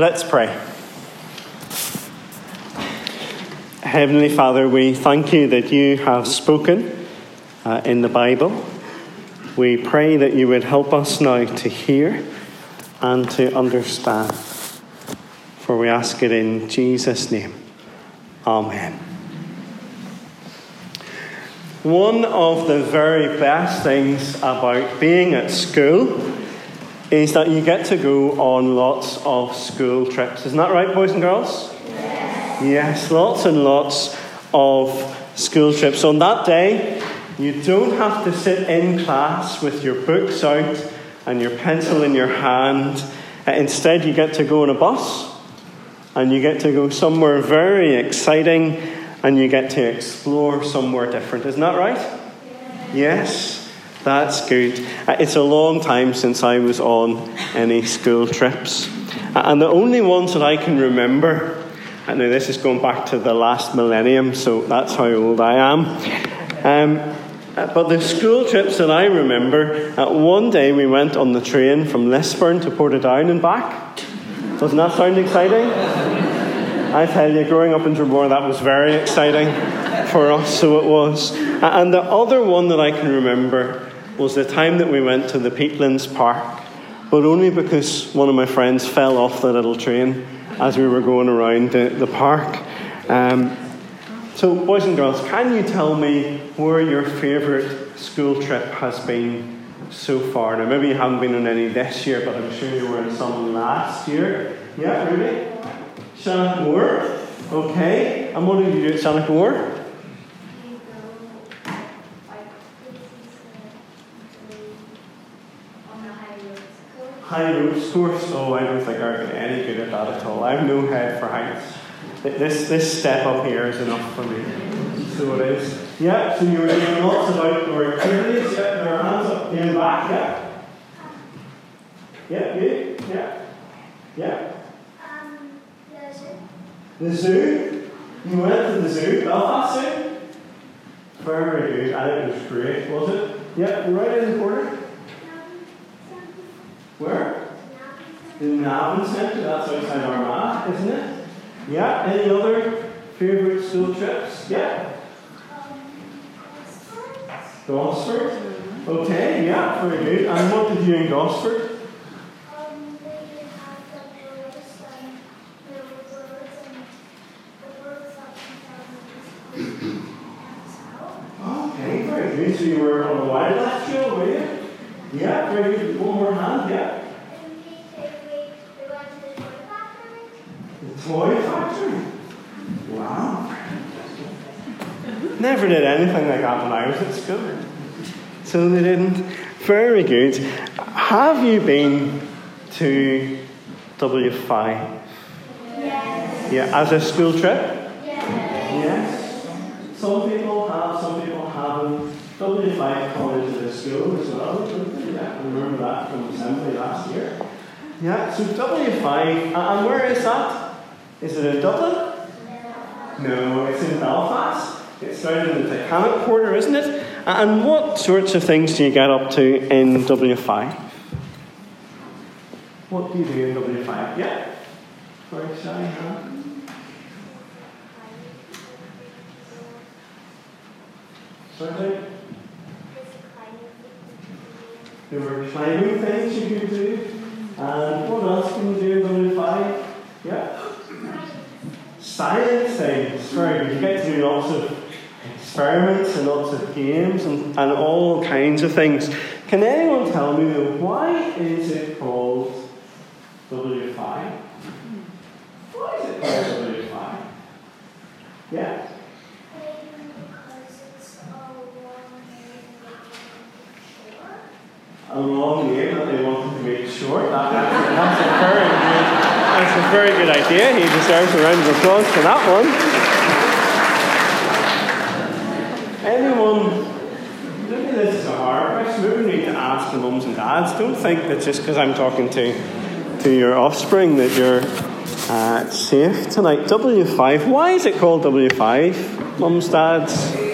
Let's pray. Heavenly Father, we thank you that you have spoken uh, in the Bible. We pray that you would help us now to hear and to understand. For we ask it in Jesus' name. Amen. One of the very best things about being at school is that you get to go on lots of school trips. Isn't that right, boys and girls? Yes, yes lots and lots of school trips. On that day, you don't have to sit in class with your books out and your pencil in your hand. Uh, instead, you get to go on a bus and you get to go somewhere very exciting and you get to explore somewhere different. Isn't that right? Yes. That's good. Uh, it's a long time since I was on any school trips. Uh, and the only ones that I can remember, and now this is going back to the last millennium, so that's how old I am. Um, uh, but the school trips that I remember, uh, one day we went on the train from Lisburn to Portadown and back. Doesn't that sound exciting? I tell you, growing up in Dromore, that was very exciting for us, so it was. And the other one that I can remember was the time that we went to the Peatlands Park, but only because one of my friends fell off the little train as we were going around the, the park. Um, so, boys and girls, can you tell me where your favourite school trip has been so far? Now, maybe you haven't been on any this year, but I'm sure you were on some last year. Yeah, really? Shannock Okay. And what did you do at Shannock high road course. Oh, I don't think I'd be any good at that at all. I've no head for heights. This, this step up here is enough for me. So it is. Yeah, so you were doing lots of outdoor activities. Yeah, your hands up in the back. Yeah. Yeah, good. Yeah. Yeah. Um, the zoo. The zoo? You went to the zoo? Belfast Zoo? Very good. And it was great, was it? Yeah, right in the corner. Where? The Navan Centre, that's outside Armagh, isn't it? Yeah, any other favourite school trips? Yeah? Gosford? Mm-hmm. Okay, yeah, very good. And what did you in Gosford? Okay, very good. So you were on the wildlife trail, were you? Good. One more hand, yeah. The toy factory? Wow. Never did anything like that when I was at school. So they didn't. Very good. Have you been to W5? Yes. Yeah, as a school trip? Yes. Yes. Some people have, some people haven't. W5 College is a school as well. Remember that from assembly last year. Yeah, so W5, uh, and where is that? Is it in Dublin? No, it's in Belfast. It's down in the Titanic Quarter, isn't it? And what sorts of things do you get up to in W5? What do you do in W5? Yeah? Very shy, huh? Sorry? There were climbing things you could do. And what else can you do in W5? Yeah? Science things. Very good. You get to do lots of experiments and lots of games and, and all kinds of things. Can anyone tell me though, why is it called W5? Why is it called W5? Yeah? A long name that they wanted to make short. That, that's, a very good, that's a very good idea. He deserves a round of applause for that one. Anyone, maybe this is a hard question. Maybe we need to ask the mums and dads. Don't think that just because I'm talking to, to your offspring that you're uh, safe tonight. W5, why is it called W5? Mums, dads?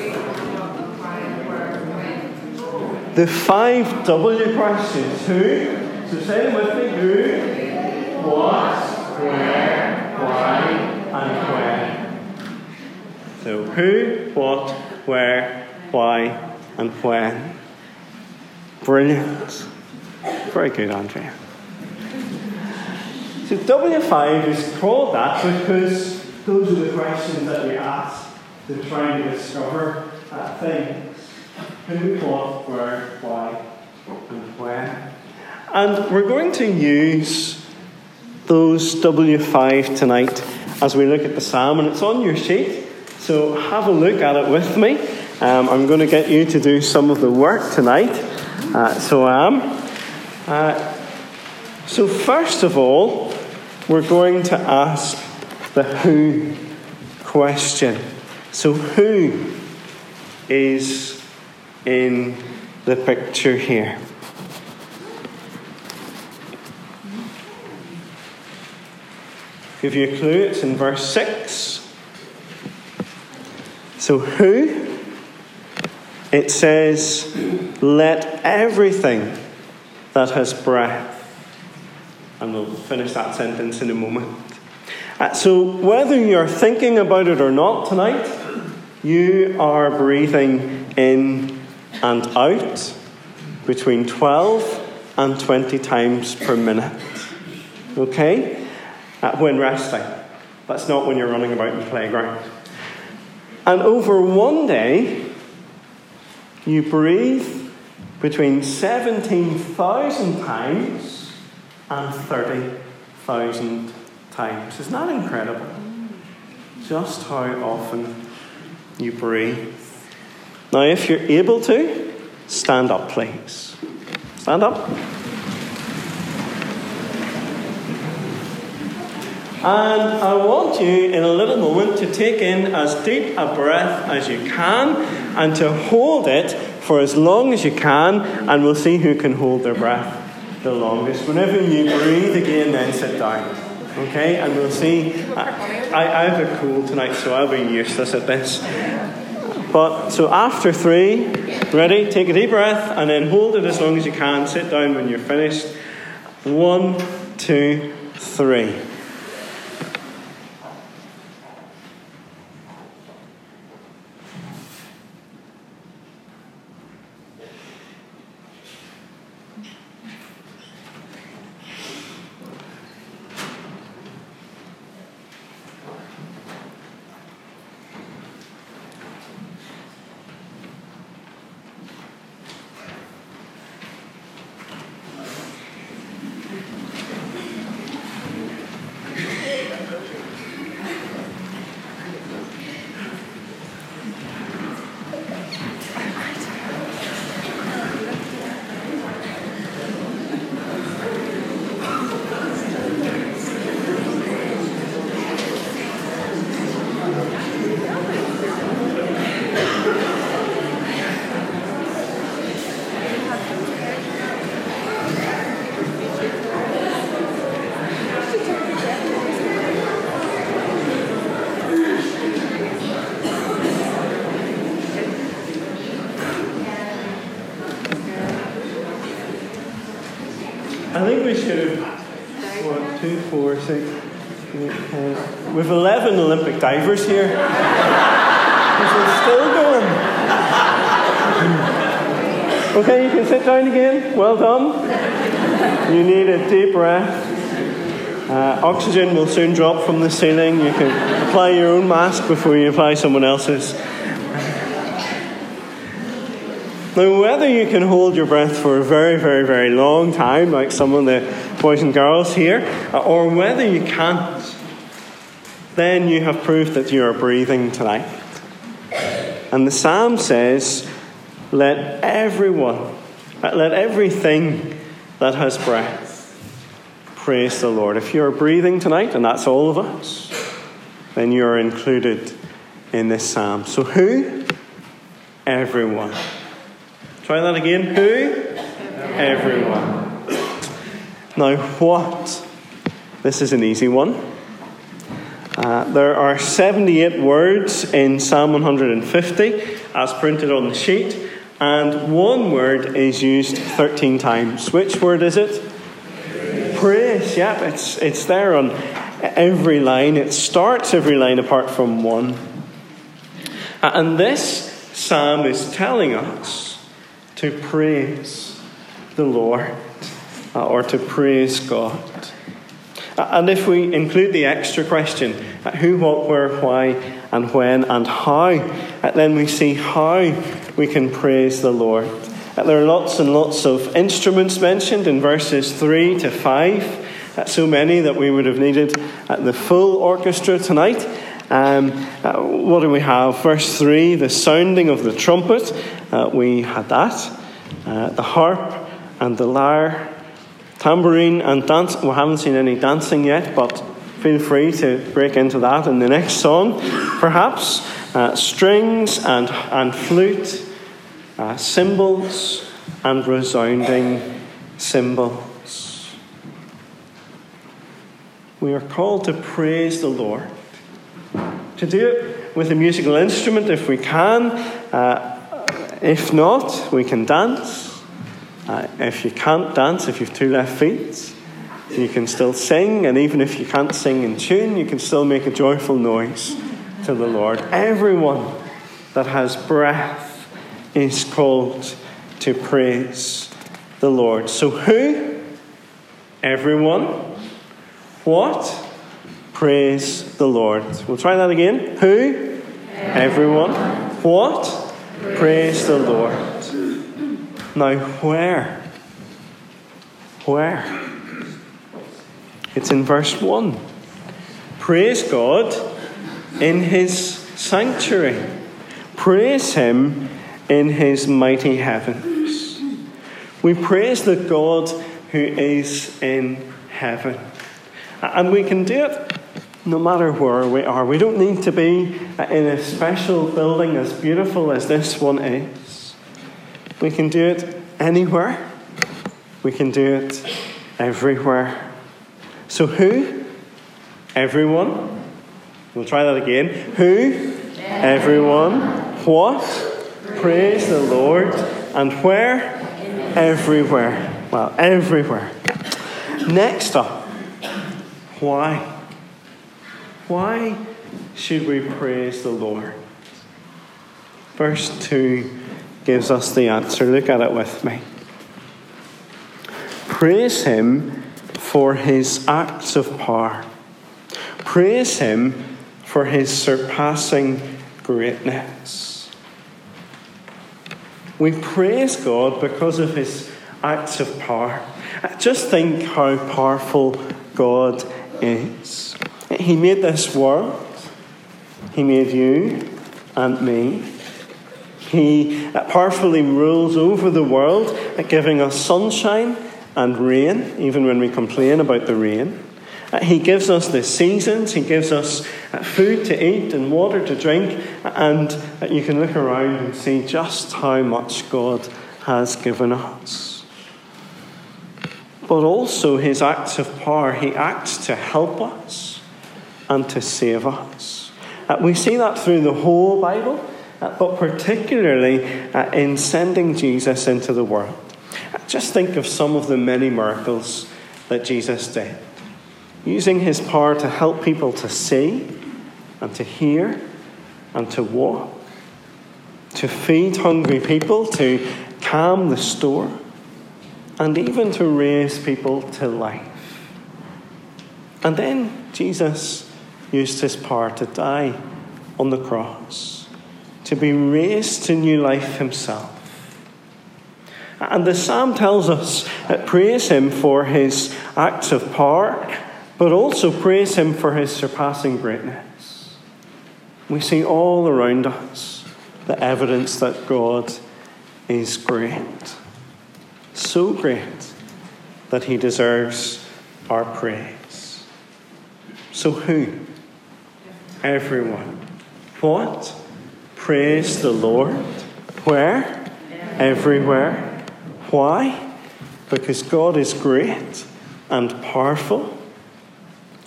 the five W questions. Who? So say them with me. Who? What? Where? Why? And when. So who, what, where, why, and when. Brilliant. Very good, Andrea. So W5 is called that because those are the questions that we ask to try and discover that thing. Who, what, where, why, and when. And we're going to use those W5 tonight as we look at the psalm, and it's on your sheet. So have a look at it with me. Um, I'm going to get you to do some of the work tonight. Uh, so I am. Uh, so, first of all, we're going to ask the who question. So, who is in the picture here? Give you a clue, it's in verse 6. So, who? It says, Let everything that has breath. And we'll finish that sentence in a moment. Uh, so, whether you're thinking about it or not tonight, you are breathing in and out between 12 and 20 times per minute. Okay? Uh, when resting. That's not when you're running about in the playground. And over one day, you breathe between 17,000 times and 30,000 times. Isn't that incredible? Just how often you breathe. Now, if you're able to, stand up, please. Stand up. And I want you in a little moment to take in as deep a breath as you can and to hold it for as long as you can, and we'll see who can hold their breath the longest. Whenever you breathe again, then sit down. Okay? And we'll see. I, I have a cold tonight, so I'll be useless at this. But so after three, ready? Take a deep breath and then hold it as long as you can. Sit down when you're finished. One, two, three. I think we should have, what, two, four, six, eight, ten. We've 11 Olympic divers here. Still going. Okay, you can sit down again. Well done. You need a deep breath. Uh, oxygen will soon drop from the ceiling. You can apply your own mask before you apply someone else's. Now, whether you can hold your breath for a very, very, very long time, like some of the boys and girls here, or whether you can't, then you have proof that you are breathing tonight. And the psalm says, Let everyone, let everything that has breath praise the Lord. If you're breathing tonight, and that's all of us, then you're included in this psalm. So, who? Everyone. Try that again. Who? Everyone. Now, what? This is an easy one. Uh, there are 78 words in Psalm 150 as printed on the sheet, and one word is used 13 times. Which word is it? Praise. Praise, yep, it's, it's there on every line. It starts every line apart from one. And this psalm is telling us to praise the Lord uh, or to praise God. Uh, and if we include the extra question, uh, who, what, where, why, and when, and how, then we see how we can praise the Lord. There are lots and lots of instruments mentioned in verses 3 to 5, so many that we would have needed the full orchestra tonight. Um, uh, what do we have? Verse 3 the sounding of the trumpet. Uh, we had that. Uh, the harp and the lyre. Tambourine and dance. We haven't seen any dancing yet, but feel free to break into that in the next song, perhaps. Uh, strings and, and flute, uh, cymbals and resounding cymbals. We are called to praise the Lord to do it with a musical instrument if we can. Uh, if not, we can dance. Uh, if you can't dance, if you've two left feet, you can still sing. And even if you can't sing in tune, you can still make a joyful noise to the Lord. Everyone that has breath is called to praise the Lord. So, who? Everyone. What? Praise the Lord. We'll try that again. Who? Everyone. What? Praise the Lord. Now, where? Where? It's in verse 1. Praise God in his sanctuary. Praise him in his mighty heavens. We praise the God who is in heaven. And we can do it no matter where we are. We don't need to be in a special building as beautiful as this one is. We can do it anywhere, we can do it everywhere. So, who? Everyone. We'll try that again. Who? Everyone. What? Praise the Lord. And where? Everywhere. Well, everywhere. Next up, why? Why should we praise the Lord? Verse 2 gives us the answer. Look at it with me. Praise Him for His acts of power. Praise Him for His surpassing greatness. We praise God because of His acts of power. Just think how powerful God is. He made this world, He made you and me. He powerfully rules over the world, giving us sunshine and rain, even when we complain about the rain. He gives us the seasons, He gives us food to eat and water to drink, and you can look around and see just how much God has given us. But also, His acts of power, He acts to help us and to save us. Uh, we see that through the whole Bible, uh, but particularly uh, in sending Jesus into the world. Uh, just think of some of the many miracles that Jesus did, using his power to help people to see and to hear and to walk, to feed hungry people, to calm the storm, and even to raise people to life. And then Jesus used his power to die on the cross, to be raised to new life himself. And the psalm tells us praise him for his acts of power, but also praise him for his surpassing greatness. We see all around us the evidence that God is great. So great that he deserves our praise. So, who? everyone. What? Praise the Lord. Where? Everywhere. Why? Because God is great and powerful.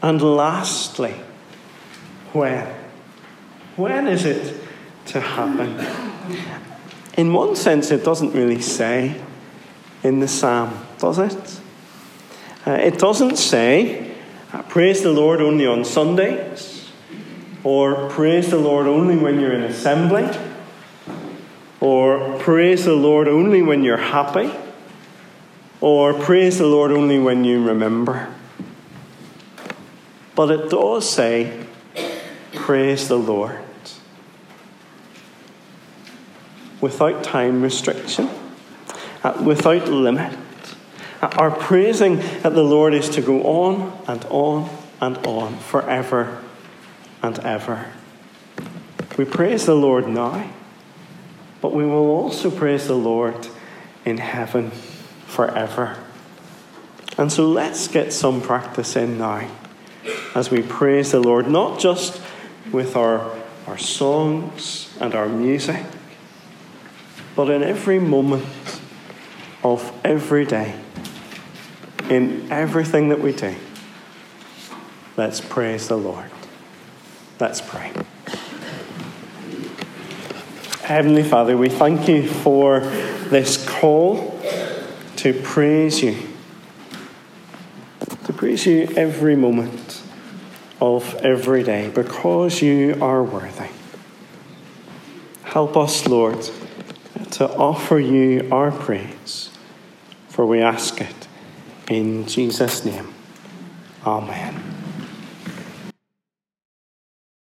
And lastly, when? When is it to happen? In one sense, it doesn't really say in the psalm, does it? Uh, it doesn't say, praise the Lord only on Sundays or praise the Lord only when you're in assembly, or praise the Lord only when you're happy, or praise the Lord only when you remember. But it does say, praise the Lord. Without time restriction, without limit. Our praising at the Lord is to go on and on and on forever and ever. We praise the Lord now, but we will also praise the Lord in heaven forever. And so let's get some practice in now as we praise the Lord, not just with our, our songs and our music, but in every moment of every day, in everything that we do. Let's praise the Lord. Let's pray. Heavenly Father, we thank you for this call to praise you, to praise you every moment of every day because you are worthy. Help us, Lord, to offer you our praise, for we ask it in Jesus' name. Amen.